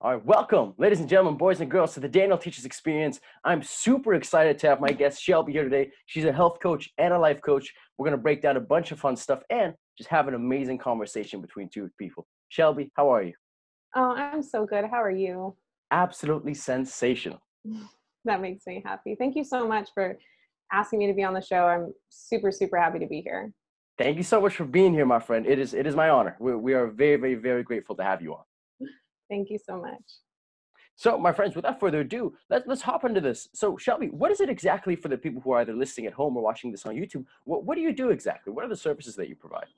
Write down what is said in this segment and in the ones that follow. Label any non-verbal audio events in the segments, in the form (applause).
All right, welcome, ladies and gentlemen, boys and girls, to the Daniel Teachers Experience. I'm super excited to have my guest Shelby here today. She's a health coach and a life coach. We're going to break down a bunch of fun stuff and just have an amazing conversation between two people. Shelby, how are you? Oh, I'm so good. How are you? Absolutely sensational. (laughs) that makes me happy. Thank you so much for asking me to be on the show. I'm super, super happy to be here. Thank you so much for being here, my friend. It is it is my honor. We, we are very, very, very grateful to have you on. Thank you so much. So, my friends, without further ado, let's let's hop into this. So, Shelby, what is it exactly for the people who are either listening at home or watching this on YouTube? What what do you do exactly? What are the services that you provide?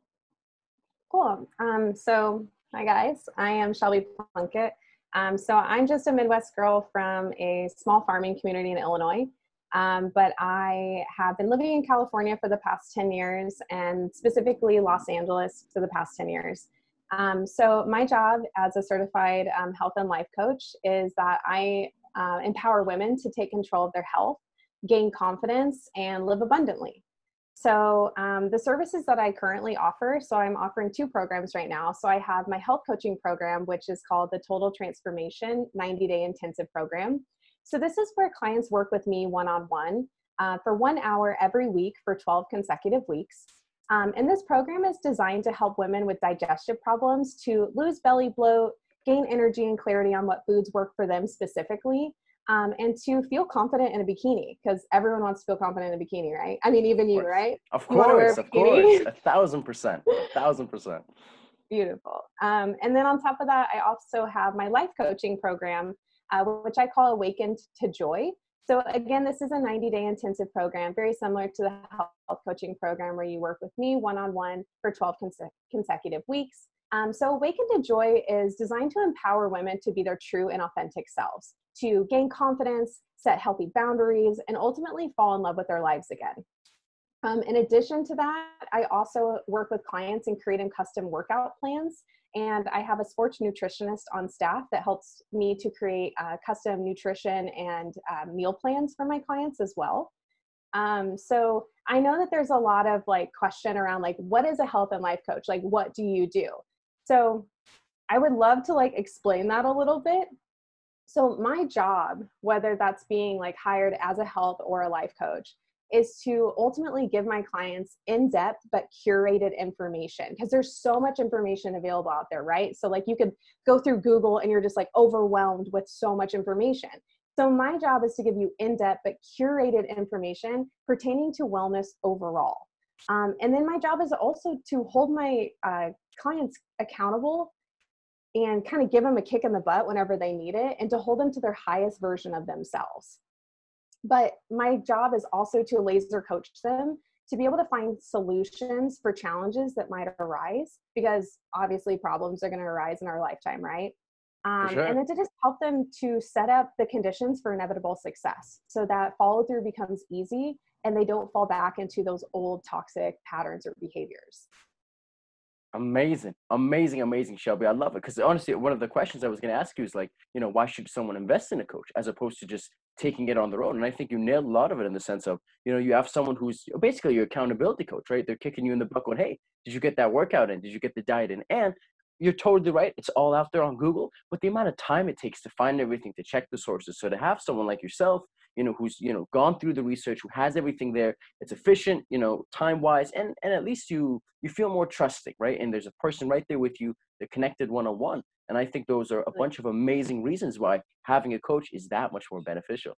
Cool. Um, so, hi guys, I am Shelby Plunkett. Um, so, I'm just a Midwest girl from a small farming community in Illinois. Um, but I have been living in California for the past 10 years and specifically Los Angeles for the past 10 years. Um, so, my job as a certified um, health and life coach is that I uh, empower women to take control of their health, gain confidence, and live abundantly. So, um, the services that I currently offer so, I'm offering two programs right now. So, I have my health coaching program, which is called the Total Transformation 90 Day Intensive Program. So, this is where clients work with me one on one for one hour every week for 12 consecutive weeks. Um, and this program is designed to help women with digestive problems to lose belly bloat, gain energy and clarity on what foods work for them specifically, um, and to feel confident in a bikini because everyone wants to feel confident in a bikini, right? I mean, even you, right? Of course, of course, a (laughs) thousand percent, a thousand percent. Beautiful. Um, and then on top of that, I also have my life coaching program, uh, which I call Awakened to Joy. So again, this is a 90 day intensive program, very similar to the health coaching program where you work with me one-on-one for 12 cons- consecutive weeks. Um, so Awaken to Joy is designed to empower women to be their true and authentic selves, to gain confidence, set healthy boundaries, and ultimately fall in love with their lives again. Um, in addition to that, I also work with clients in creating custom workout plans and I have a sports nutritionist on staff that helps me to create uh, custom nutrition and uh, meal plans for my clients as well. Um, so I know that there's a lot of like question around like what is a health and life coach? Like what do you do? So I would love to like explain that a little bit. So my job, whether that's being like hired as a health or a life coach, is to ultimately give my clients in depth but curated information because there's so much information available out there, right? So, like, you could go through Google and you're just like overwhelmed with so much information. So, my job is to give you in depth but curated information pertaining to wellness overall. Um, and then my job is also to hold my uh, clients accountable and kind of give them a kick in the butt whenever they need it and to hold them to their highest version of themselves. But my job is also to laser coach them to be able to find solutions for challenges that might arise because obviously problems are going to arise in our lifetime, right? Um, sure. And then to just help them to set up the conditions for inevitable success so that follow through becomes easy and they don't fall back into those old toxic patterns or behaviors. Amazing, amazing, amazing, Shelby. I love it because honestly, one of the questions I was going to ask you is like, you know, why should someone invest in a coach as opposed to just taking it on their own? And I think you nailed a lot of it in the sense of, you know, you have someone who's basically your accountability coach, right? They're kicking you in the butt going, hey, did you get that workout in? Did you get the diet in? And you're totally right. It's all out there on Google, but the amount of time it takes to find everything, to check the sources. So to have someone like yourself, you know, who's, you know, gone through the research, who has everything there, it's efficient, you know, time wise, and, and at least you, you feel more trusting, right? And there's a person right there with you, they're connected one on one. And I think those are a bunch of amazing reasons why having a coach is that much more beneficial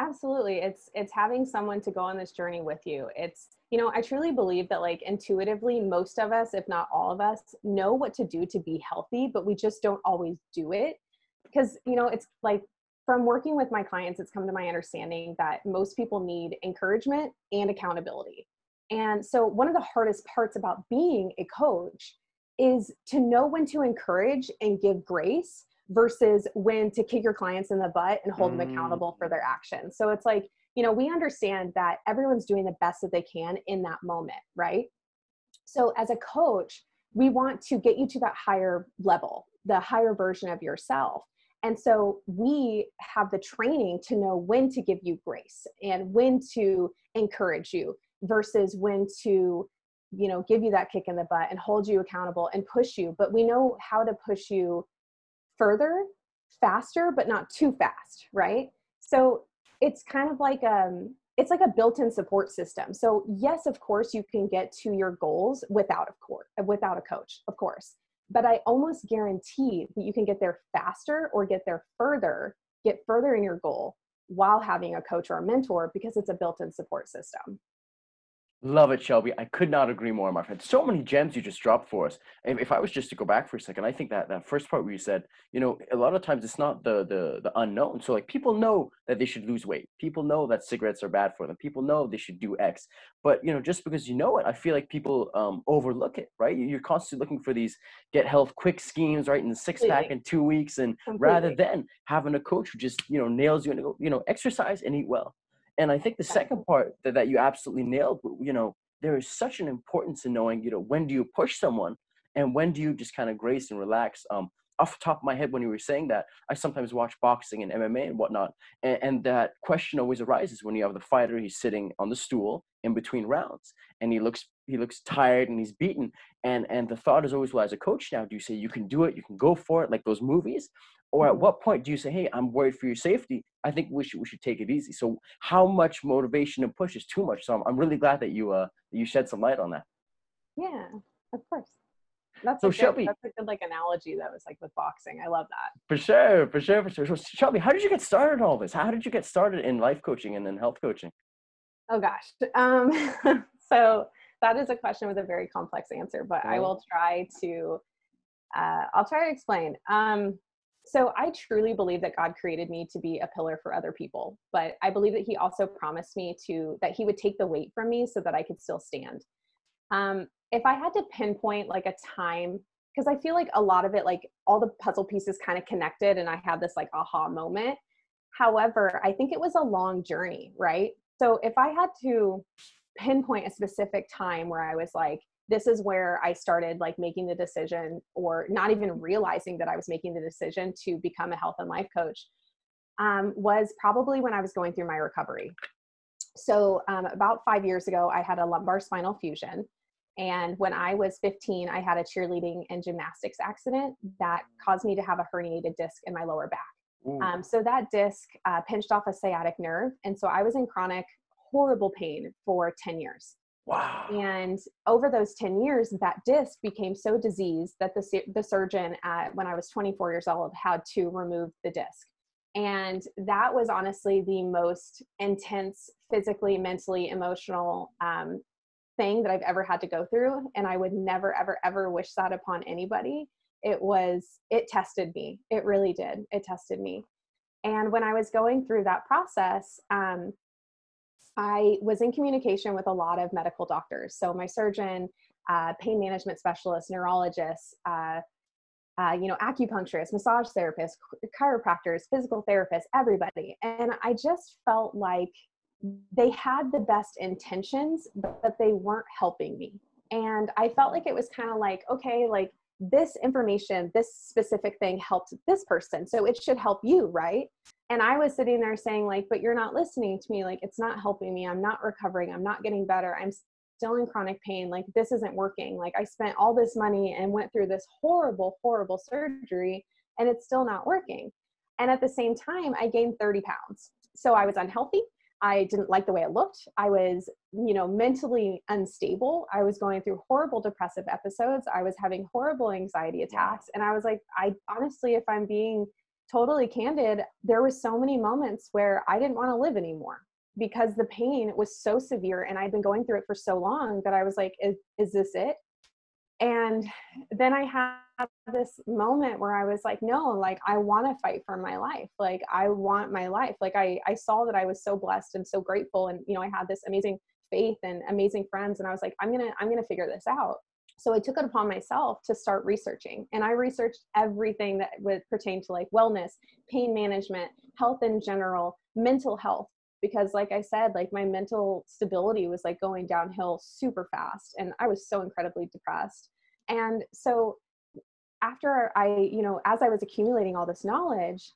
absolutely it's it's having someone to go on this journey with you it's you know i truly believe that like intuitively most of us if not all of us know what to do to be healthy but we just don't always do it because you know it's like from working with my clients it's come to my understanding that most people need encouragement and accountability and so one of the hardest parts about being a coach is to know when to encourage and give grace versus when to kick your clients in the butt and hold mm. them accountable for their actions. So it's like, you know, we understand that everyone's doing the best that they can in that moment, right? So as a coach, we want to get you to that higher level, the higher version of yourself. And so we have the training to know when to give you grace and when to encourage you versus when to you know give you that kick in the butt and hold you accountable and push you. But we know how to push you further faster but not too fast right? So it's kind of like um it's like a built-in support system. So yes of course you can get to your goals without of course without a coach of course but i almost guarantee that you can get there faster or get there further get further in your goal while having a coach or a mentor because it's a built-in support system Love it, Shelby. I could not agree more, my friend. So many gems you just dropped for us. And if I was just to go back for a second, I think that that first part where you said, you know, a lot of times it's not the the the unknown. So like people know that they should lose weight. People know that cigarettes are bad for them. People know they should do X. But you know, just because you know it, I feel like people um, overlook it, right? You're constantly looking for these get health quick schemes, right? In the six pack in two weeks, and Completely. rather than having a coach who just you know nails you and go, you know, exercise and eat well and I think the second part that, that you absolutely nailed, you know, there is such an importance in knowing, you know, when do you push someone and when do you just kind of grace and relax. Um, off the top of my head, when you were saying that, I sometimes watch boxing and MMA and whatnot, and, and that question always arises when you have the fighter. He's sitting on the stool in between rounds, and he looks he looks tired and he's beaten. And and the thought is always, well, as a coach now, do you say you can do it, you can go for it, like those movies, or at mm-hmm. what point do you say hey i'm worried for your safety i think we should we should take it easy so how much motivation and push is too much so i'm, I'm really glad that you uh you shed some light on that yeah of course that's so a good, Shelby, that's a good like analogy that was like with boxing. I love that. For sure, for sure, for sure. So Shelby, how did you get started in all this? How did you get started in life coaching and then health coaching? Oh gosh. Um, (laughs) so that is a question with a very complex answer, but I will try to uh, I'll try to explain. Um, so I truly believe that God created me to be a pillar for other people, but I believe that He also promised me to that He would take the weight from me so that I could still stand. Um, if I had to pinpoint like a time, because I feel like a lot of it, like all the puzzle pieces kind of connected, and I had this like aha moment. However, I think it was a long journey, right? So if I had to pinpoint a specific time where I was like, this is where I started like making the decision or not even realizing that I was making the decision to become a health and life coach um, was probably when I was going through my recovery. So, um, about five years ago, I had a lumbar spinal fusion. And when I was 15, I had a cheerleading and gymnastics accident that caused me to have a herniated disc in my lower back. Um, so, that disc uh, pinched off a sciatic nerve. And so, I was in chronic, horrible pain for 10 years. Wow. And over those 10 years, that disc became so diseased that the, the surgeon at when I was 24 years old had to remove the disc. And that was honestly the most intense, physically, mentally, emotional um, thing that I've ever had to go through. And I would never, ever, ever wish that upon anybody. It was, it tested me. It really did. It tested me. And when I was going through that process, um, I was in communication with a lot of medical doctors. So my surgeon, uh, pain management specialist, neurologists, uh, uh, you know, acupuncturists, massage therapists, chiropractors, physical therapists, everybody. And I just felt like they had the best intentions, but they weren't helping me. And I felt like it was kind of like, okay, like this information, this specific thing helped this person. So it should help you, right? And I was sitting there saying, like, but you're not listening to me. Like, it's not helping me. I'm not recovering. I'm not getting better. I'm still in chronic pain. Like, this isn't working. Like, I spent all this money and went through this horrible, horrible surgery, and it's still not working. And at the same time, I gained 30 pounds. So I was unhealthy. I didn't like the way it looked. I was, you know, mentally unstable. I was going through horrible depressive episodes. I was having horrible anxiety attacks. And I was like, I honestly, if I'm being totally candid, there were so many moments where I didn't want to live anymore because the pain was so severe and I'd been going through it for so long that I was like, is, is this it? And then I had this moment where I was like, no, like I want to fight for my life. Like I want my life. Like I, I saw that I was so blessed and so grateful. And, you know, I had this amazing faith and amazing friends. And I was like, I'm going to, I'm going to figure this out. So I took it upon myself to start researching. And I researched everything that would pertain to like wellness, pain management, health in general, mental health, because like i said like my mental stability was like going downhill super fast and i was so incredibly depressed and so after i you know as i was accumulating all this knowledge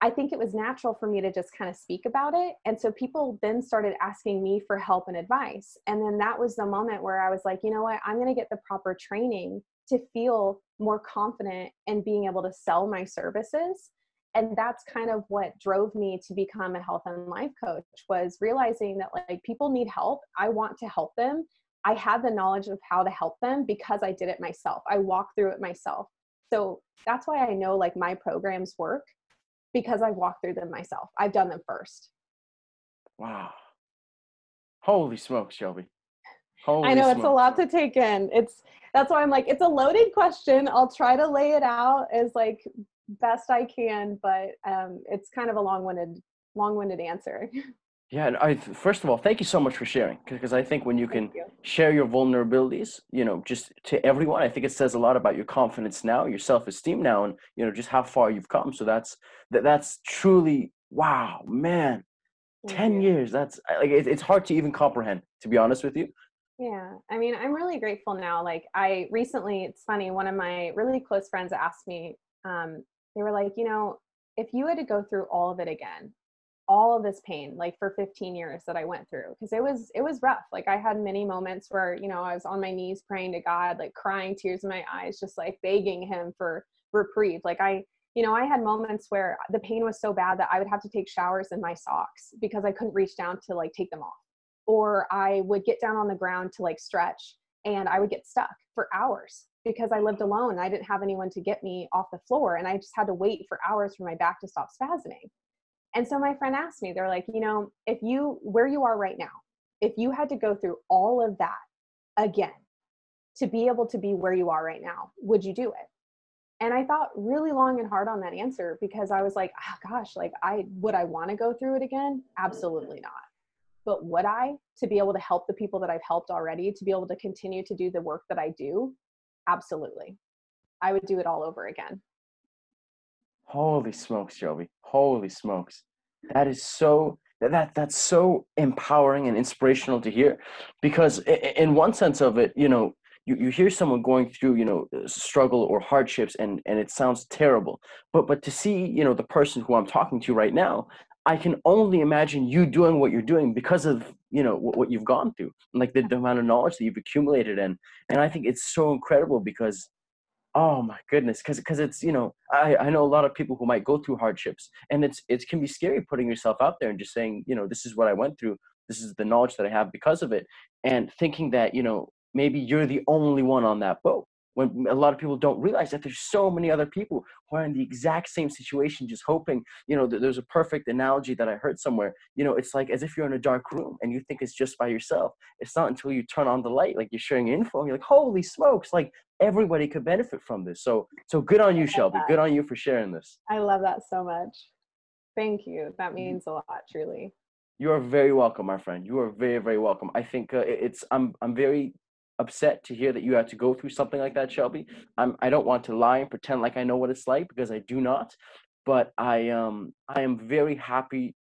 i think it was natural for me to just kind of speak about it. And so people then started asking me for help and advice. And then that was the moment where i was like you know what? I'm going to get the proper training to feel more confident in being able to sell my services. And that's kind of what drove me to become a health and life coach was realizing that like people need help. I want to help them. I had the knowledge of how to help them because i did it myself. I walked through it myself. So that's why i know like my programs work because i've walked through them myself. I've done them first. Wow. Holy smokes shelby. Holy i know smokes. it's a lot to take in. It's that's why i'm like it's a loaded question. I'll try to lay it out as like best I can, but um, it's kind of a long-winded, long-winded answer. (laughs) Yeah, and I first of all, thank you so much for sharing because I think when you can you. share your vulnerabilities, you know, just to everyone, I think it says a lot about your confidence now, your self-esteem now, and you know, just how far you've come. So that's that that's truly wow, man. Thank 10 you. years, that's like it, it's hard to even comprehend, to be honest with you. Yeah, I mean, I'm really grateful now. Like, I recently, it's funny, one of my really close friends asked me, um, they were like, you know, if you had to go through all of it again, all of this pain, like for 15 years that I went through, because it was it was rough. Like I had many moments where, you know, I was on my knees praying to God, like crying tears in my eyes, just like begging him for reprieve. Like I, you know, I had moments where the pain was so bad that I would have to take showers in my socks because I couldn't reach down to like take them off. Or I would get down on the ground to like stretch and I would get stuck for hours because I lived alone. I didn't have anyone to get me off the floor and I just had to wait for hours for my back to stop spasming. And so my friend asked me, they're like, you know, if you, where you are right now, if you had to go through all of that again to be able to be where you are right now, would you do it? And I thought really long and hard on that answer because I was like, oh gosh, like I, would I want to go through it again? Absolutely mm-hmm. not. But would I to be able to help the people that I've helped already, to be able to continue to do the work that I do? absolutely i would do it all over again holy smokes shelby holy smokes that is so that that's so empowering and inspirational to hear because in one sense of it you know you, you hear someone going through you know uh, struggle or hardships and and it sounds terrible but but to see you know the person who i'm talking to right now i can only imagine you doing what you're doing because of you know what, what you've gone through like the amount of knowledge that you've accumulated and and i think it's so incredible because oh my goodness because because it's you know i i know a lot of people who might go through hardships and it's it can be scary putting yourself out there and just saying you know this is what i went through. This is the knowledge that i have because of it and thinking that you know maybe you're the only one on that boat when a lot of people don't realize that there's so many other people who are in the exact same situation just hoping you know there's a perfect analogy that i heard somewhere you know it's like as if you're in a dark room and you think it's just by yourself. It's not until you turn on the light like you're sharing info and you're like holy smokes like everybody could benefit from this so so good on you shelby that. good on you for sharing this i love that so much thank you that means a lot truly you are very welcome my friend you are very very welcome i think uh, it's i'm i'm very upset to hear that you had to go through something like that, Shelby. I'm I don't want to lie and pretend like I know what it's like because I do not. But I um I am very happy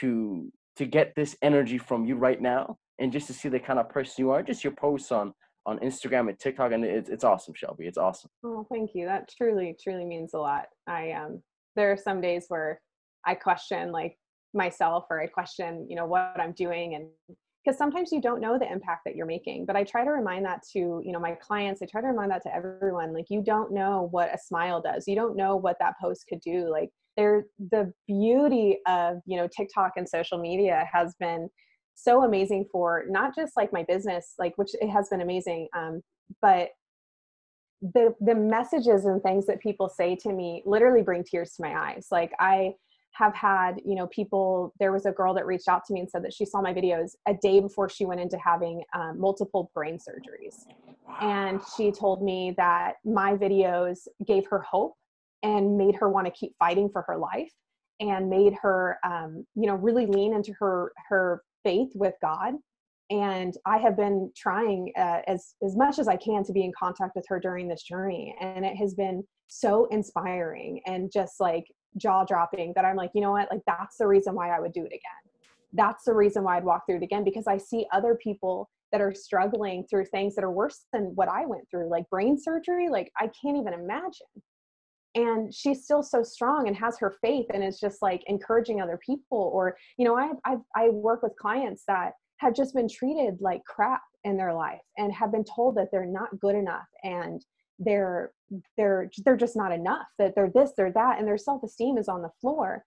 to to get this energy from you right now and just to see the kind of person you are. Just your posts on on Instagram and TikTok and it's it's awesome, Shelby. It's awesome. Oh, thank you. That truly truly means a lot. I um there are some days where I question like myself or I question, you know, what I'm doing and because sometimes you don't know the impact that you're making but i try to remind that to you know my clients i try to remind that to everyone like you don't know what a smile does you don't know what that post could do like there the beauty of you know tiktok and social media has been so amazing for not just like my business like which it has been amazing um, but the the messages and things that people say to me literally bring tears to my eyes. Like i have had you know people there was a girl that reached out to me and said that she saw my videos a day before she went into having um, multiple brain surgeries. And she told me that my videos gave her hope and made her want to keep fighting for her life and made her um, you know really lean into her her faith with god and i have been trying uh, as as much as i can to be in contact with her during this journey and it has been so inspiring and just like jaw dropping that I'm like, you know what? Like, that's the reason why I would do it again. That's the reason why I'd walk through it again because I see other people that are struggling through things that are worse than what I went through, like brain surgery. Like, I can't even imagine. And she's still so strong and has her faith and is just like encouraging other people. Or, you know, I, I, I work with clients that have just been treated like crap in their life and have been told that they're not good enough and they're they're they're just not enough that they're this they're that and their self-esteem is on the floor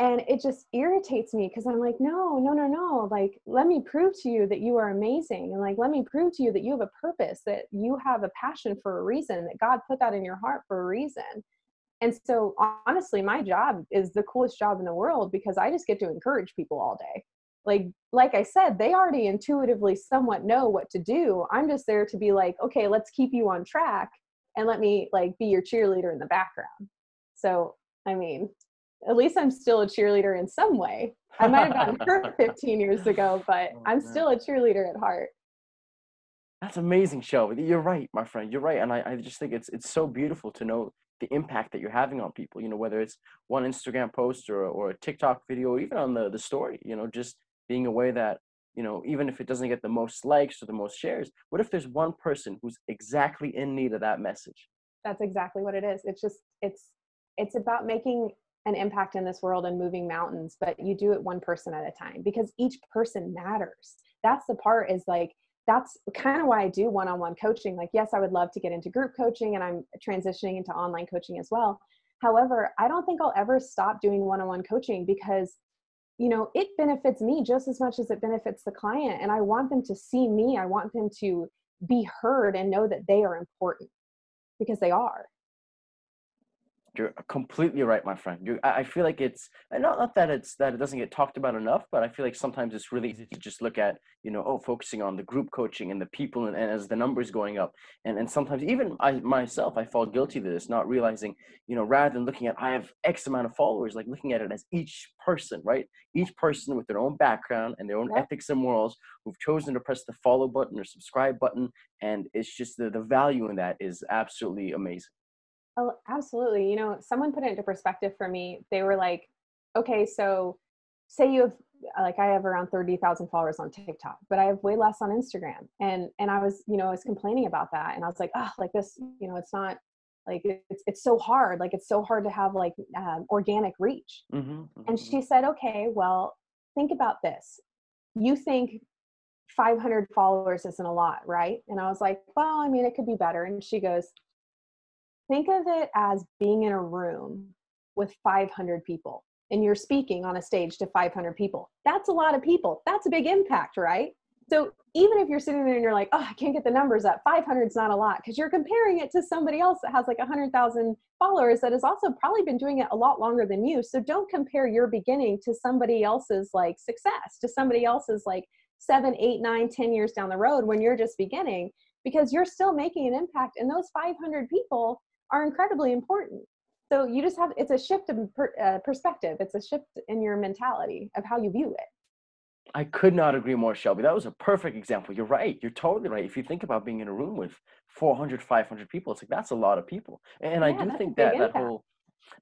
and it just irritates me because i'm like no no no no like let me prove to you that you are amazing and like let me prove to you that you have a purpose that you have a passion for a reason that god put that in your heart for a reason and so honestly my job is the coolest job in the world because i just get to encourage people all day like like i said they already intuitively somewhat know what to do i'm just there to be like okay let's keep you on track and let me like be your cheerleader in the background so i mean at least I'm still a cheerleader in some way. I might have gotten (laughs) hurt 15 years ago, but oh, I'm still a cheerleader at heart. That's amazing, Shelby. You're right, my friend. You're right, and I, I just think it's it's so beautiful to know the impact that you're having on people. You know, whether it's one Instagram post or or a TikTok video, or even on the the story. You know, just being aware that you know even if it doesn't get the most likes or the most shares, what if there's one person who's exactly in need of that message? That's exactly what it is. It's just it's it's about making an impact in this world and moving mountains but you do it one person at a time because each person matters that's the part is like that's kind of why I do one-on-one coaching like yes I would love to get into group coaching and I'm transitioning into online coaching as well. However I don't think I'll ever stop doing one-on-one coaching because you know it benefits me just as much as it benefits the client and I want them to see me I want them to be heard and know that they are important because they are you're completely right, my friend. You, I feel like it's not not that it's that it doesn't get talked about enough, but I feel like sometimes it's really easy to just look at you know oh focusing on the group coaching and the people and, and as the numbers going up, and and sometimes even I myself I fall guilty to this, not realizing you know rather than looking at I have X amount of followers, like looking at it as each person, right? Each person with their own background and their own ethics and morals who've chosen to press the follow button or subscribe button, and it's just the the value in that is absolutely amazing. Oh, absolutely. You know, someone put it into perspective for me. They were like, okay, so say you have like I have around 30,000 followers on TikTok, but I have way less on Instagram. And and I was, you know, I was complaining about that and I was like, "Oh, like this, you know, it's not like it's it's so hard. Like it's so hard to have like um, organic reach." Mm-hmm, mm-hmm. And she said, "Okay, well, think about this. You think 500 followers isn't a lot, right?" And I was like, "Well, I mean, it could be better." And she goes, think of it as being in a room with 500 people and you're speaking on a stage to 500 people. That's a lot of people. That's a big impact, right? So even if you're sitting there and you're like, oh, I can't get the numbers up, 500 is not a lot because you're comparing it to somebody else that has like 100,000 followers that has also probably been doing it a lot longer than you. So don't compare your beginning to somebody else's like success, to somebody else's like seven, eight, nine, ten years down the road when you're just beginning because you're still making an impact. And those 500 people are incredibly important. So you just have it's a shift in per, uh, perspective. It's a shift in your mentality of how you view it. I could not agree more, Shelby. That was a perfect example. You're right. You're totally right. If you think about being in a room with 400, 500 people, it's like that's a lot of people. And yeah, I do think that that whole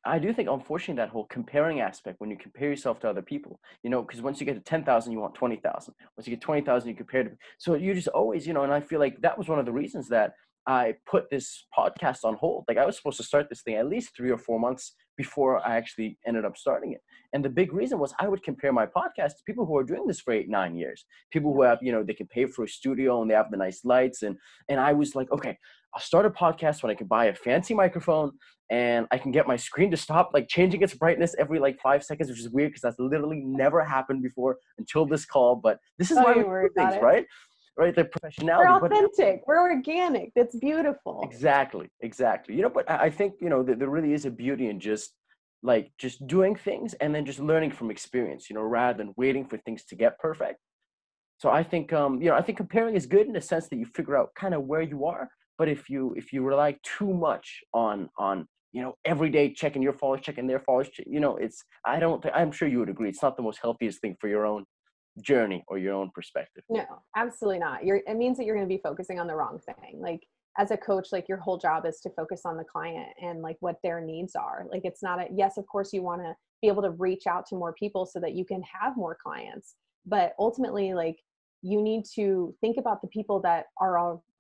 I do think, unfortunately, that whole comparing aspect when you compare yourself to other people, you know, because once you get to 10,000, you want 20,000. Once you get 20,000, you compare to. So you just always, you know, and I feel like that was one of the reasons that I put this podcast on hold. Like I was supposed to start this thing at least three or four months before I actually ended up starting it. And the big reason was I would compare my podcast to people who are doing this for eight, nine years. People who have, you know, they can pay for a studio and they have the nice lights. And and I was like, okay, I'll start a podcast when I can buy a fancy microphone and I can get my screen to stop like changing its brightness every like five seconds, which is weird because that's literally never happened before until this call. But this is oh, why we do things, right? Right? The professionality. We're authentic. We're organic. That's beautiful. Exactly. Exactly. You know, but I think you know there really is a beauty in just like just doing things and then just learning from experience. You know, rather than waiting for things to get perfect. So I think um you know I think comparing is good in the sense that you figure out kind of where you are. But if you if you rely too much on on you know every day checking your followers, checking their followers, you know it's I don't I'm sure you would agree it's not the most healthiest thing for your own journey or your own perspective. No, absolutely not. You're, it means that you're going to be focusing on the wrong thing. Like as a coach, like your whole job is to focus on the client and like what their needs are. Like it's not a, yes, of course you want to be able to reach out to more people so that you can have more clients. But ultimately, like you need to think about the people that are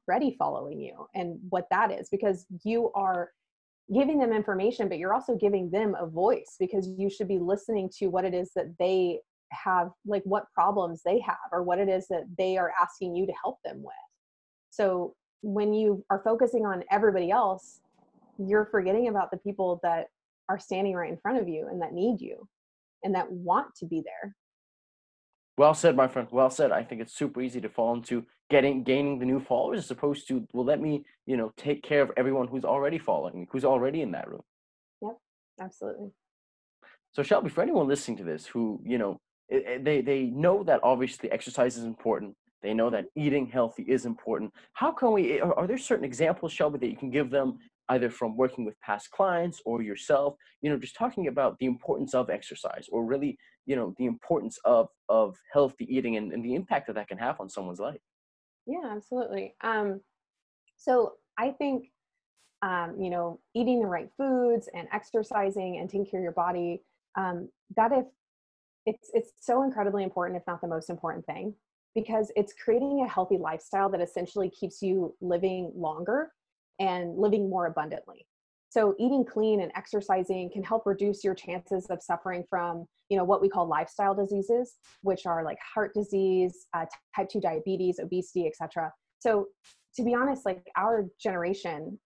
already following you and what that is because you are giving them information but you're also giving them a voice because you should be listening to what it is that they have like what problems they have or what it is that they are asking you to help them with. So when you are focusing on everybody else you're forgetting about the people that are standing right in front of you and that need you and that want to be there. Well said my friend. Well said. I think it's super easy to fall into getting gaining the new followers as opposed to well let me you know take care of everyone who's already following me who's already in that room. Yep. Absolutely. So shelby for anyone listening to this who you know they they know that obviously exercise is important. They know that eating healthy is important. How can we are, are there certain examples shelby that you can give them either from working with past clients or yourself? You know just talking about the importance of exercise or really you know the importance of of healthy eating and, and the impact that that can have on someone's life. Yeah absolutely. Um so i think um you know eating the right foods and exercising and taking care of your body um that if it's it's so incredibly important if not the most important thing because it's creating a healthy lifestyle that essentially keeps you living longer and living more abundantly. So eating clean and exercising can help reduce your chances of suffering from you know what we call lifestyle diseases which are like heart disease uh, type 2 diabetes obesity etc so to be honest like our generation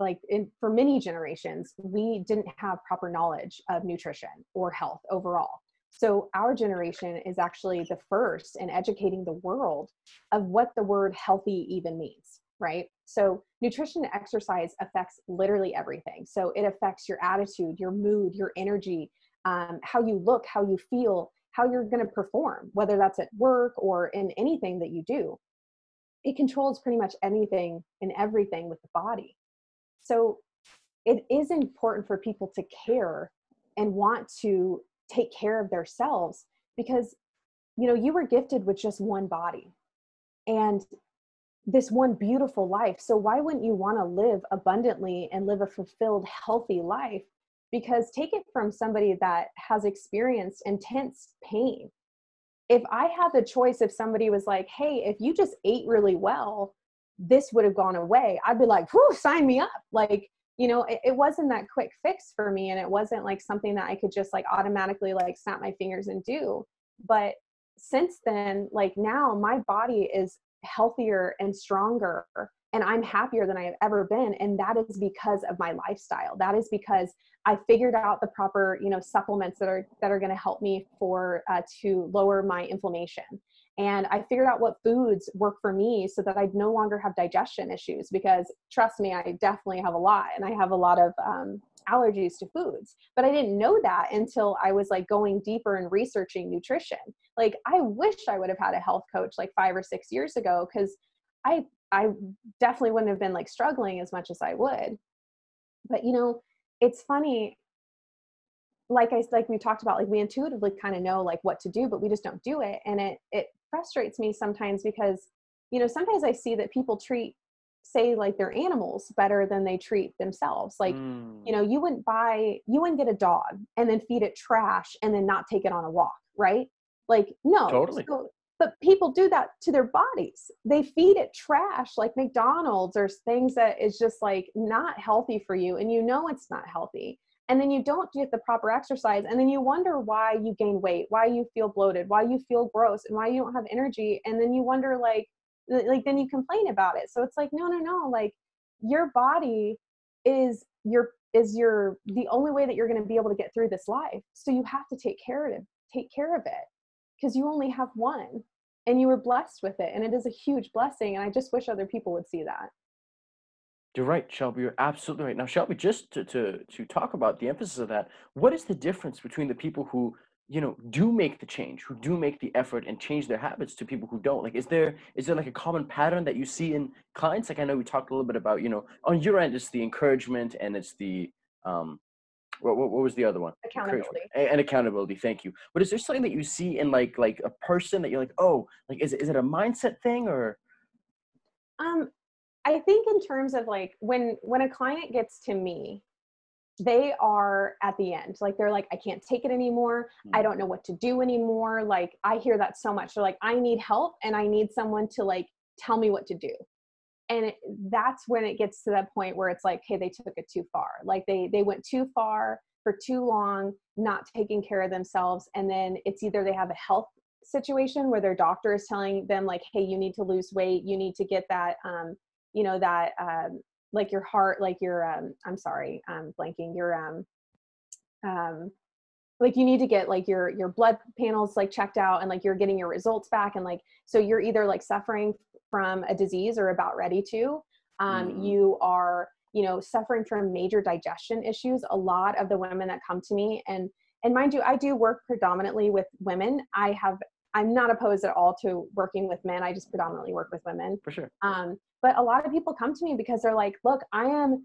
like in, for many generations we didn't have proper knowledge of nutrition or health overall so our generation is actually the first in educating the world of what the word healthy even means right? So, nutrition and exercise affects literally everything. So, it affects your attitude, your mood, your energy, um, how you look, how you feel, how you're going to perform, whether that's at work or in anything that you do. It controls pretty much anything and everything with the body. So, it is important for people to care and want to take care of themselves because you know you were gifted with just one body and this one beautiful life. So why wouldn't you want to live abundantly and live a fulfilled, healthy life? Because take it from somebody that has experienced intense pain. If I had the choice, if somebody was like, hey, if you just ate really well, this would have gone away, I'd be like, whew, sign me up. Like, you know, it, it wasn't that quick fix for me. And it wasn't like something that I could just like automatically like snap my fingers and do. But since then, like now my body is healthier and stronger and i'm happier than i have ever been and that is because of my lifestyle that is because i figured out the proper you know supplements that are that are going to help me for uh, to lower my inflammation and i figured out what foods work for me so that I'd no longer have digestion issues because trust me i definitely have a lot and i have a lot of um, allergies to foods but i didn't know that until i was like going deeper and researching nutrition. Like i wish i would have had a health coach like five or six years ago because i i definitely wouldn't have been like struggling as much as i would. But you know it's funny like i like we talked about like we intuitively kind of know like what to do but we just don't do it and it it frustrates me sometimes because you know sometimes i see that people treat say like they're animals better than they treat themselves. Like mm. you know you wouldn't buy you wouldn't get a dog and then feed it trash and then not take it on a walk right? Like no. Totally. So, but people do that to their bodies. They feed it trash like mcdonald's or things that is just like not healthy for you and you know it's not healthy and then you don't get the proper exercise and then you wonder why you gain weight why you feel bloated why you feel gross and why you don't have energy and then you wonder like like then you complain about it. So it's like no no no like your body is your is your the only way that you're going to be able to get through this life. So you have to take care of it take care of it because you only have one and you were blessed with it and it is a huge blessing and i just wish other people would see that you're right shelby you're absolutely right. Now shelby just to, to to talk about the emphasis of that what is the difference between the people who you know do make the change who do make the effort and change their habits to people who don't? Like is there is there like a common pattern that you see in clients? Like i know we talked a little bit about you know on your end it's the encouragement and it's the um what, what, what was the other one? Accountability. and accountability thank you. But is there something that you see in like like a person that you're like oh like is it, is it a mindset thing or? Um i think in terms of like when when a client gets to me they are at the end. Like they're like i can't take it anymore. I mm. don't know what to do anymore. Like i hear that so much. They're like i need help and i need someone to like tell me what to do. And it, that's when it gets to that point where it's like hey they took it too far. Like they they went too far for too long not taking care of themselves and then it's either they have a health situation where their doctor is telling them like hey you need to lose weight. You need to get that um, you know that um, like your heart like your um i'm sorry i'm blanking your um um like you need to get like your your blood panels like checked out and like you're getting your results back and like so you're either like suffering from a disease or about ready to um, mm. you are you know suffering from major digestion issues. A lot of the women that come to me and and mind you i do work predominantly with women. I have i'm not opposed at all to working with men. I just predominantly work with women. For sure. Um, but a lot of people come to me because they're like look i am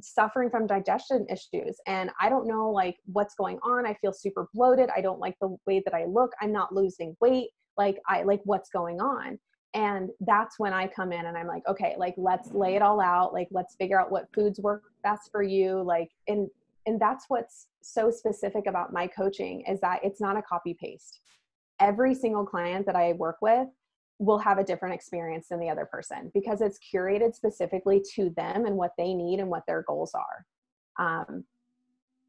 suffering from digestion issues and i don't know like what's going on. I feel super bloated. I don't like the way that i look. I'm not losing weight. Like i like what's going on? And that's when i come in and i'm like okay like let's lay it all out. Like let's figure out what foods work best for you. Like and and that's what's so specific about my coaching is that it's not a copy paste every single client that i work with will have a different experience than the other person because it's curated specifically to them and what they need and what their goals are. Um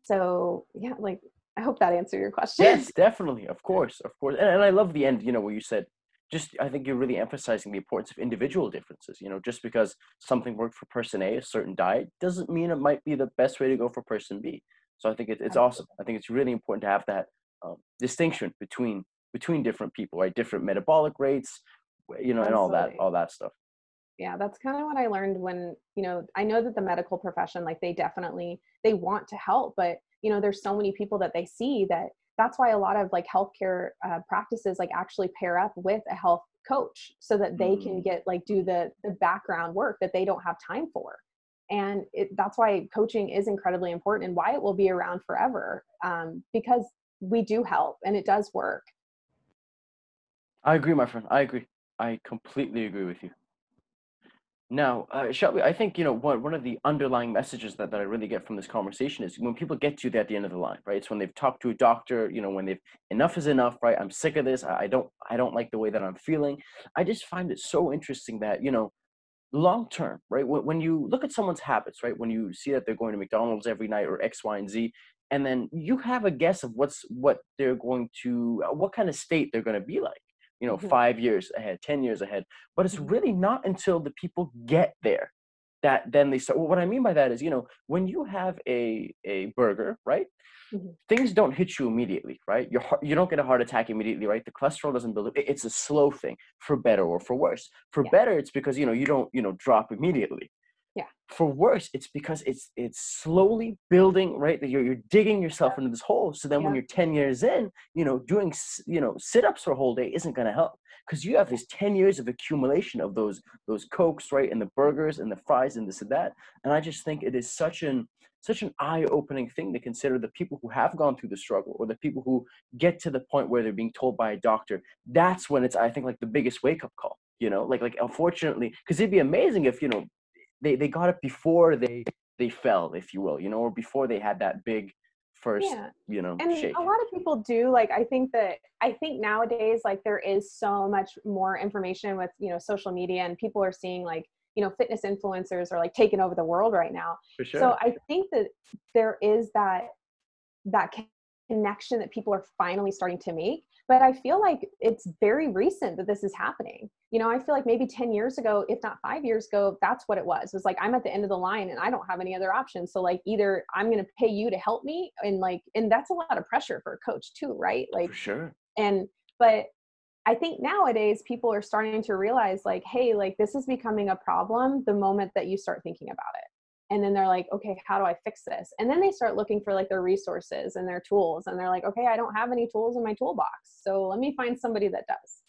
so yeah like i hope that answered your question. Yes definitely. Of course of course. And, and i love the end you know where you said just i think you're really emphasizing the importance of individual differences you know just because something worked for person a a certain diet doesn't mean it might be the best way to go for person b. So i think it, it's awesome. I think it's really important to have that um, distinction between between different people right? Different metabolic rates you know Absolutely. and all that all that stuff yeah that's kind of what i learned when you know i know that the medical profession like they definitely they want to help but you know there's so many people that they see that that's why a lot of like healthcare uh, practices like actually pair up with a health coach so that they mm. can get like do the the background work that they don't have time for and it, that's why coaching is incredibly important and why it will be around forever um, because we do help and it does work i agree my friend i agree i completely agree with you now, uh, Shelby, I think you know one one of the underlying messages that, that I really get from this conversation is when people get to you at the end of the line, right? It's when they've talked to a doctor, you know, when they've enough is enough, right? I'm sick of this. I, I don't I don't like the way that I'm feeling. I just find it so interesting that you know, long term, right? When, when you look at someone's habits, right? When you see that they're going to McDonald's every night or X, Y, and Z, and then you have a guess of what's what they're going to, uh, what kind of state they're going to be like you know, mm-hmm. five years ahead, 10 years ahead. But it's mm-hmm. really not until the people get there that then they start. Well, what I mean by that is, you know, when you have a, a burger, right? Mm-hmm. Things don't hit you immediately, right? Your heart, you don't get a heart attack immediately, right? The cholesterol doesn't build up. It's a slow thing, for better or for worse. For yeah. better, it's because you know you don't you know drop immediately yeah for worse it's because it's it's slowly building right that you're, you're digging yourself yeah. into this hole so then yeah. when you're 10 years in you know doing you know sit-ups for a whole day isn't going to help because you have these 10 years of accumulation of those those cokes right and the burgers and the fries and this and that and i just think it is such an such an eye-opening thing to consider the people who have gone through the struggle or the people who get to the point where they're being told by a doctor that's when it's i think like the biggest wake-up call you know like like unfortunately because it'd be amazing if you know they they got it before they they fell, if you will, you know, or before they had that big first, yeah. you know, and shake. a lot of people do like. I think that I think nowadays like there is so much more information with you know social media, and people are seeing like you know fitness influencers are like taking over the world right now. For sure. So I think that there is that that connection that people are finally starting to make but i feel like it's very recent that this is happening you know i feel like maybe 10 years ago if not 5 years ago that's what it was. It was like i'm at the end of the line and i don't have any other options. So like either i'm going to pay you to help me and like and that's a lot of pressure for a coach too right? Like for sure. and but I think nowadays people are starting to realize like, hey, like this is becoming a problem the moment that you start thinking about it. And then they're like okay how do i fix this? And then they start looking for like their resources and their tools and they're like okay i don't have any tools in my toolbox so let me find somebody that does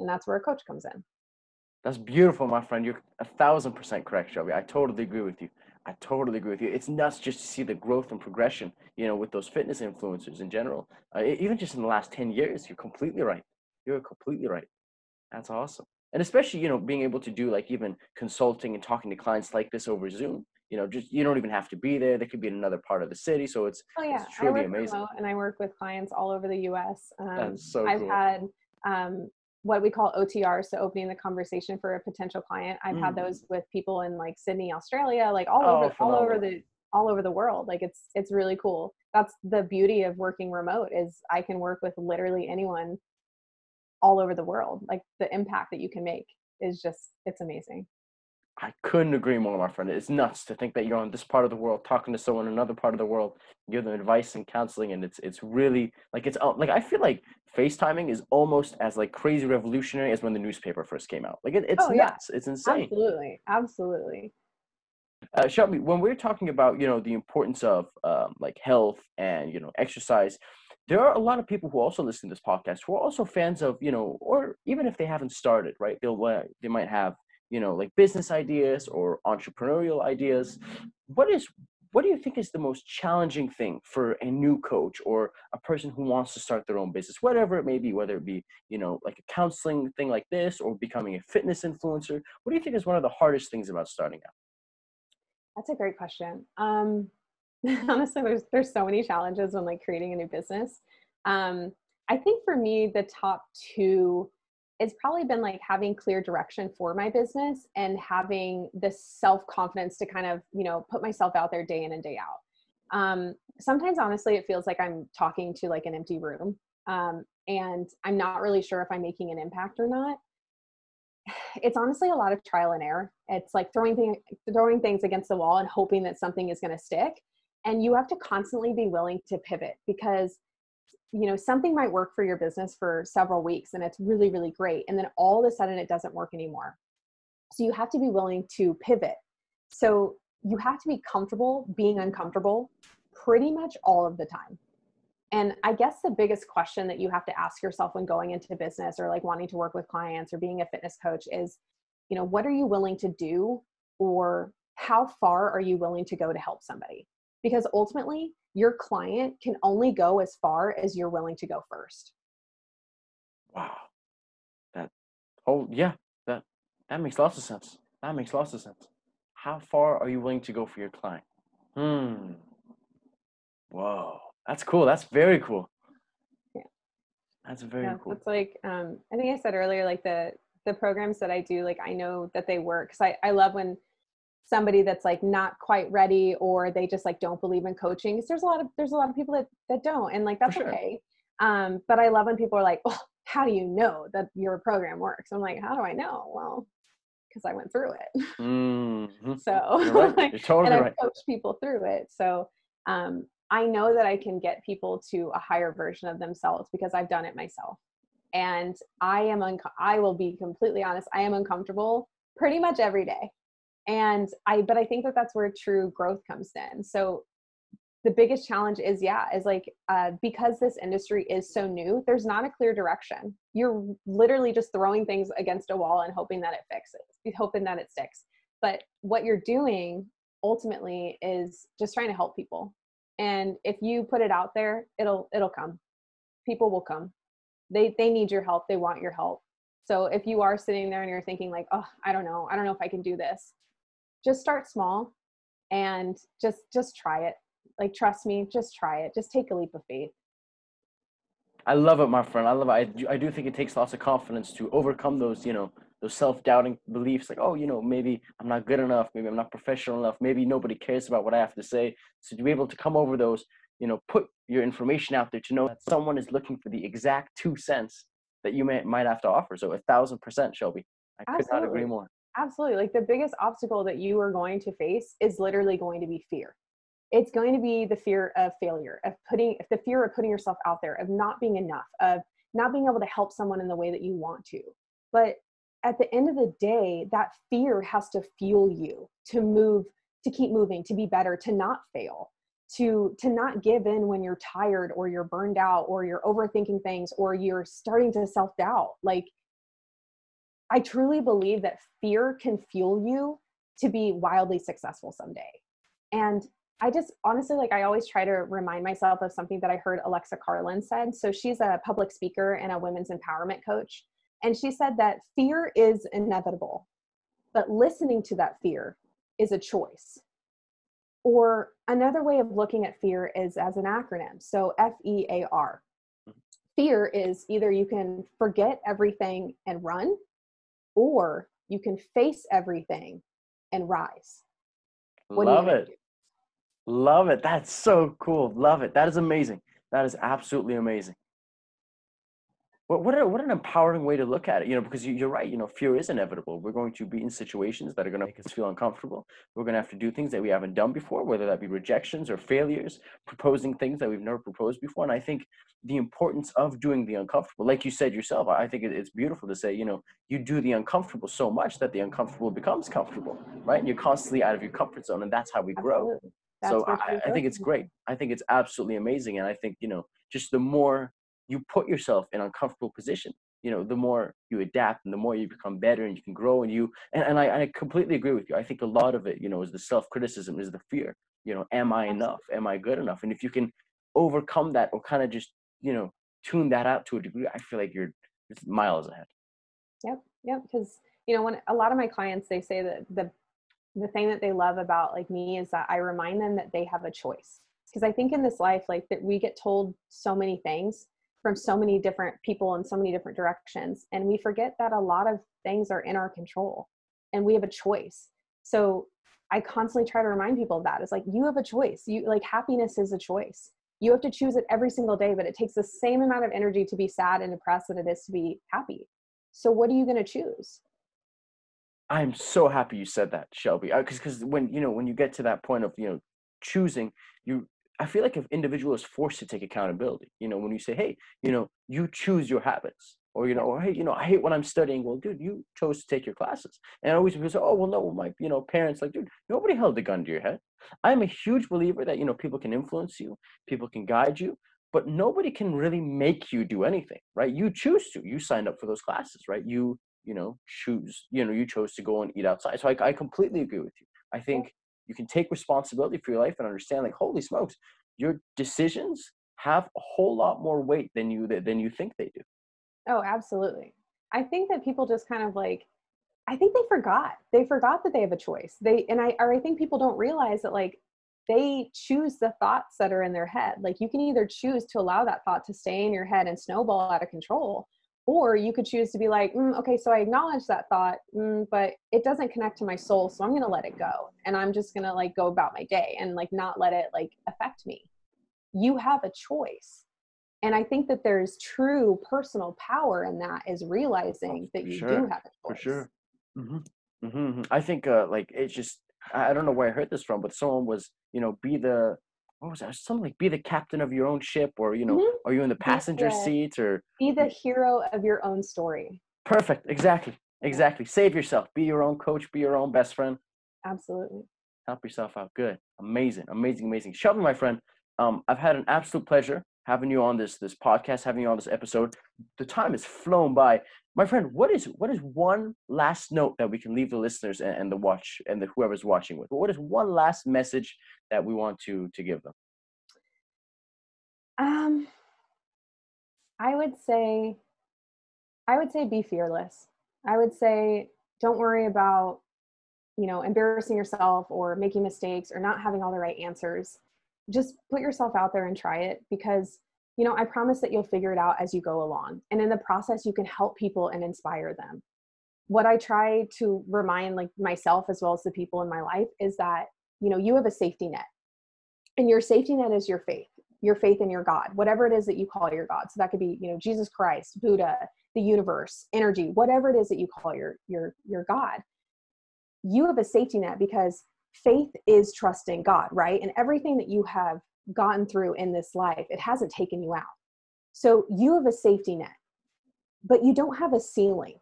and that's where a coach comes in. That's beautiful my friend. You're a thousand percent correct shelby. I totally agree with you. I totally agree with you. It's nuts just to see the growth and progression you know with those fitness influencers in general. Uh, even just in the last 10 years you're completely right. You're completely right. That's awesome. And especially you know being able to do like even consulting and talking to clients like this over zoom you know just you don't even have to be there. They could be in another part of the city. So it's, oh, yeah. it's truly amazing. and i work with clients all over the us um, That's so i've cool. had um, what we call OTR, so opening the conversation for a potential client. I've mm. had those with people in like sydney australia like all oh, over all over the all over the world. Like it's it's really cool. That's the beauty of working remote is i can work with literally anyone all over the world. Like the impact that you can make is just it's amazing I couldn't agree more, my friend. It's nuts to think that you're on this part of the world talking to someone in another part of the world, give them advice and counseling, and it's it's really like it's uh, like I feel like FaceTiming is almost as like crazy revolutionary as when the newspaper first came out. Like it, it's oh, nuts. Yeah. It's insane. Absolutely, absolutely. Uh, Shelby, when we're talking about you know the importance of um, like health and you know exercise, there are a lot of people who also listen to this podcast who are also fans of you know or even if they haven't started right they'll uh, they might have you know like business ideas or entrepreneurial ideas what is what do you think is the most challenging thing for a new coach or a person who wants to start their own business whatever it may be whether it be you know like a counseling thing like this or becoming a fitness influencer? What do you think is one of the hardest things about starting out? That's a great question. Um (laughs) honestly there's there's so many challenges when like creating a new business. Um i think for me the top two it's probably been like having clear direction for my business and having the self confidence to kind of you know put myself out there day in and day out. Um, sometimes honestly it feels like i'm talking to like an empty room um, and i'm not really sure if i'm making an impact or not. It's honestly a lot of trial and error. It's like throwing thing, throwing things against the wall and hoping that something is going to stick and you have to constantly be willing to pivot because you know something might work for your business for several weeks and it's really really great and then all of a sudden it doesn't work anymore. So you have to be willing to pivot. So you have to be comfortable being uncomfortable pretty much all of the time. And i guess the biggest question that you have to ask yourself when going into business or like wanting to work with clients or being a fitness coach is you know what are you willing to do or how far are you willing to go to help somebody? Because ultimately your client can only go as far as you're willing to go first. Wow. That oh yeah that that makes lots of sense. That makes lots of sense. How far are you willing to go for your client? Hmm. Whoa. That's cool. That's very cool. Yeah. that's very yeah, cool. it's like um i think i said earlier like the the programs that i do like i know that they work because I, I love when somebody that's like not quite ready or they just like don't believe in coaching because there's a lot of there's a lot of people that that don't and like that's sure. okay um but i love when people are like oh how do you know that your program works i'm like how do i know well because i went through it mm-hmm. so You're right. (laughs) You're totally and right. i coach people through it so um i know that i can get people to a higher version of themselves because i've done it myself and i am un- i will be completely honest i am uncomfortable pretty much every day and i but i think that that's where true growth comes in. So the biggest challenge is yeah is like uh, because this industry is so new there's not a clear direction. You're literally just throwing things against a wall and hoping that it fixes hoping that it sticks. But what you're doing ultimately is just trying to help people. And if you put it out there it'll it'll come. People will come. They they need your help. They want your help. So if you are sitting there and you're thinking like oh i don't know. I don't know if i can do this just start small and just just try it. Like trust me just try it. Just take a leap of faith. I love it my friend. I love it. I do, I do think it takes lots of confidence to overcome those you know those self-doubting beliefs like oh you know maybe i'm not good enough. Maybe i'm not professional enough. Maybe nobody cares about what i have to say. So to be able to come over those you know put your information out there to know that someone is looking for the exact two cents that you may might have to offer. So a thousand percent shelby. I could Absolutely. not agree more Absolutely. Like the biggest obstacle that you are going to face is literally going to be fear. It's going to be the fear of failure, of putting, the fear of putting yourself out there, of not being enough, of not being able to help someone in the way that you want to. But at the end of the day, that fear has to fuel you to move, to keep moving, to be better, to not fail, to to not give in when you're tired or you're burned out or you're overthinking things or you're starting to self-doubt. Like I truly believe that fear can fuel you to be wildly successful someday. And I just honestly like I always try to remind myself of something that I heard Alexa Carlin said. So she's a public speaker and a women's empowerment coach. And she said that fear is inevitable, but listening to that fear is a choice. Or another way of looking at fear is as an acronym. So F E A R. Mm-hmm. Fear is either you can forget everything and run, or you can face everything and rise. What Love it. Love it. That's so cool. Love it. That is amazing. That is absolutely amazing. What what, a, what an empowering way to look at it you know because you, are right you know fear is inevitable. We're going to be in situations that are going to make us feel uncomfortable. We're going to have to do things that we haven't done before whether that be rejections or failures proposing things that we've never proposed before. And i think the importance of doing the uncomfortable like you said yourself i think it's beautiful to say you know you do the uncomfortable so much that the uncomfortable becomes comfortable right? And you're constantly out of your comfort zone and that's how we grow. So I, I think it's great. I think it's absolutely amazing. And i think you know just the more you put yourself in uncomfortable position you know the more you adapt and the more you become better and you can grow and you and, and I, I completely agree with you. I think a lot of it you know is the self-criticism is the fear you know am i enough? Am i good enough? And if you can overcome that or kind of just you know tune that out to a degree i feel like you're miles ahead. Yep yep because you know when a lot of my clients they say that the the thing that they love about like me is that i remind them that they have a choice. Because i think in this life like that we get told so many things from so many different people in so many different directions and we forget that a lot of things are in our control and we have a choice. So i constantly try to remind people of that. It's like you have a choice. You like happiness is a choice. You have to choose it every single day but it takes the same amount of energy to be sad and depressed than it is to be happy. So what are you going to choose? I'm so happy you said that shelby because uh, because when you know when you get to that point of you know choosing you I feel like if individual is forced to take accountability, you know, when you say, hey, you know, you choose your habits, or you know, or hey, you know, I hate when I'm studying. Well, dude, you chose to take your classes, and I always people say, oh, well, no, my you know parents like, dude, nobody held a gun to your head. I'm a huge believer that you know people can influence you, people can guide you, but nobody can really make you do anything, right? You choose to. You signed up for those classes, right? You you know choose, you know, you chose to go and eat outside. So I, I completely agree with you. I think you can take responsibility for your life and understand like holy smokes your decisions have a whole lot more weight than you than you think they do. Oh absolutely. I think that people just kind of like i think they forgot. They forgot that they have a choice. They and i or i think people don't realize that like they choose the thoughts that are in their head. Like you can either choose to allow that thought to stay in your head and snowball out of control or you could choose to be like mm, okay so i acknowledge that thought mm, but it doesn't connect to my soul so i'm to let it go and i'm just to like go about my day and like not let it like affect me you have a choice and i think that there's true personal power in that is realizing that you sure. do have a choice for sure mm-hmm. Mm-hmm. mm-hmm. i think uh like it's just i don't know where i heard this from but someone was you know be the what was that? Something like be the captain of your own ship, or you know, mm-hmm. are you in the passenger the, seat, or be the hero of your own story. Perfect. Exactly. Exactly. Save yourself. Be your own coach. Be your own best friend. Absolutely. Help yourself out. Good. Amazing. Amazing. Amazing. Shelby, my friend, um, I've had an absolute pleasure having you on this this podcast, having you on this episode. The time has flown by. My friend, what is what is one last note that we can leave the listeners and, and the watch and the whoever's watching with? What is one last message that we want to to give them? Um, I would say, I would say, be fearless. I would say, don't worry about, you know, embarrassing yourself or making mistakes or not having all the right answers. Just put yourself out there and try it because, you know, I promise that you'll figure it out as you go along. And in the process, you can help people and inspire them. What I try to remind like myself as well as the people in my life is that you know you have a safety net and your safety net is your faith your faith in your god whatever it is that you call your god so that could be you know jesus christ buddha the universe energy whatever it is that you call your your your god you have a safety net because faith is trusting god right and everything that you have gotten through in this life it hasn't taken you out so you have a safety net but you don't have a ceiling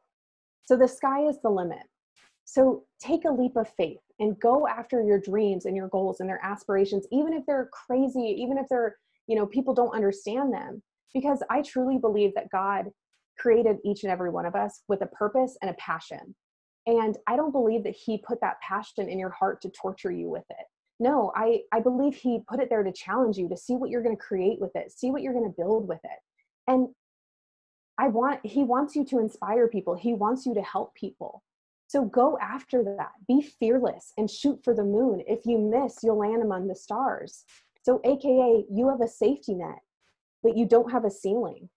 so the sky is the limit so take a leap of faith and go after your dreams and your goals and their aspirations, even if they're crazy, even if they're, you know, people don't understand them. Because I truly believe that God created each and every one of us with a purpose and a passion. And I don't believe that He put that passion in your heart to torture you with it. No, I, I believe He put it there to challenge you, to see what you're going to create with it, see what you're going to build with it. And I want, He wants you to inspire people, He wants you to help people. So go after that. Be fearless and shoot for the moon. If you miss, you'll land among the stars. So, AKA, you have a safety net, but you don't have a ceiling.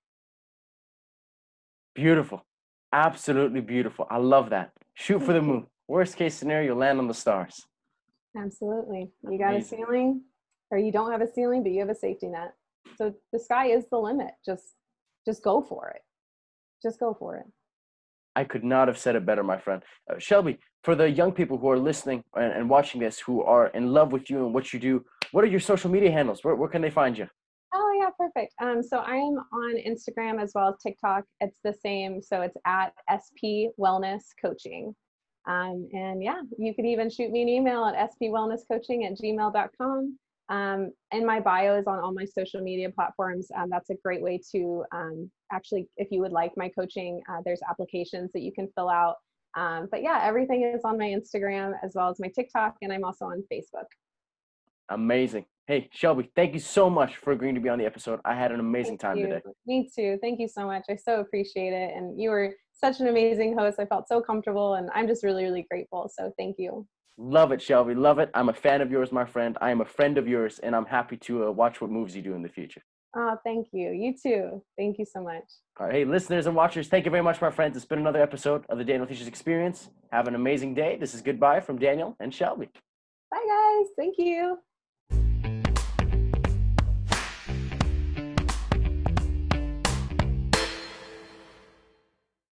Beautiful. Absolutely beautiful. I love that. Shoot for the moon. Worst case scenario, land on the stars. Absolutely. You got Amazing. a ceiling, or you don't have a ceiling, but you have a safety net. So the sky is the limit. Just just go for it. just go for it. I could not have said it better, my friend. Uh, Shelby, for the young people who are listening and, and, watching this, who are in love with you and what you do, what are your social media handles? Where, where can they find you? Oh yeah, perfect. Um, so I'm on Instagram as well as TikTok. It's the same. So it's at SP Wellness Coaching. Um, and yeah, you could even shoot me an email at spwellnesscoaching at gmail.com. Um, and my bio is on all my social media platforms. Um, that's a great way to um, actually, if you would like my coaching, uh, there's applications that you can fill out. Um, but yeah, everything is on my Instagram as well as my TikTok, and I'm also on Facebook. Amazing. Hey, Shelby, thank you so much for agreeing to be on the episode. I had an amazing thank time you. today. Me too. Thank you so much. I so appreciate it. And you were such an amazing host. I felt so comfortable, and I'm just really, really grateful. So thank you. Love it, Shelby. Love it. I'm a fan of yours, my friend. I am a friend of yours, and I'm happy to uh, watch what moves you do in the future. Oh, thank you. You too. Thank you so much. All right. Hey, listeners and watchers, thank you very much, my friends. It's been another episode of the Daniel Teaches Experience. Have an amazing day. This is goodbye from Daniel and Shelby. Bye, guys. Thank you.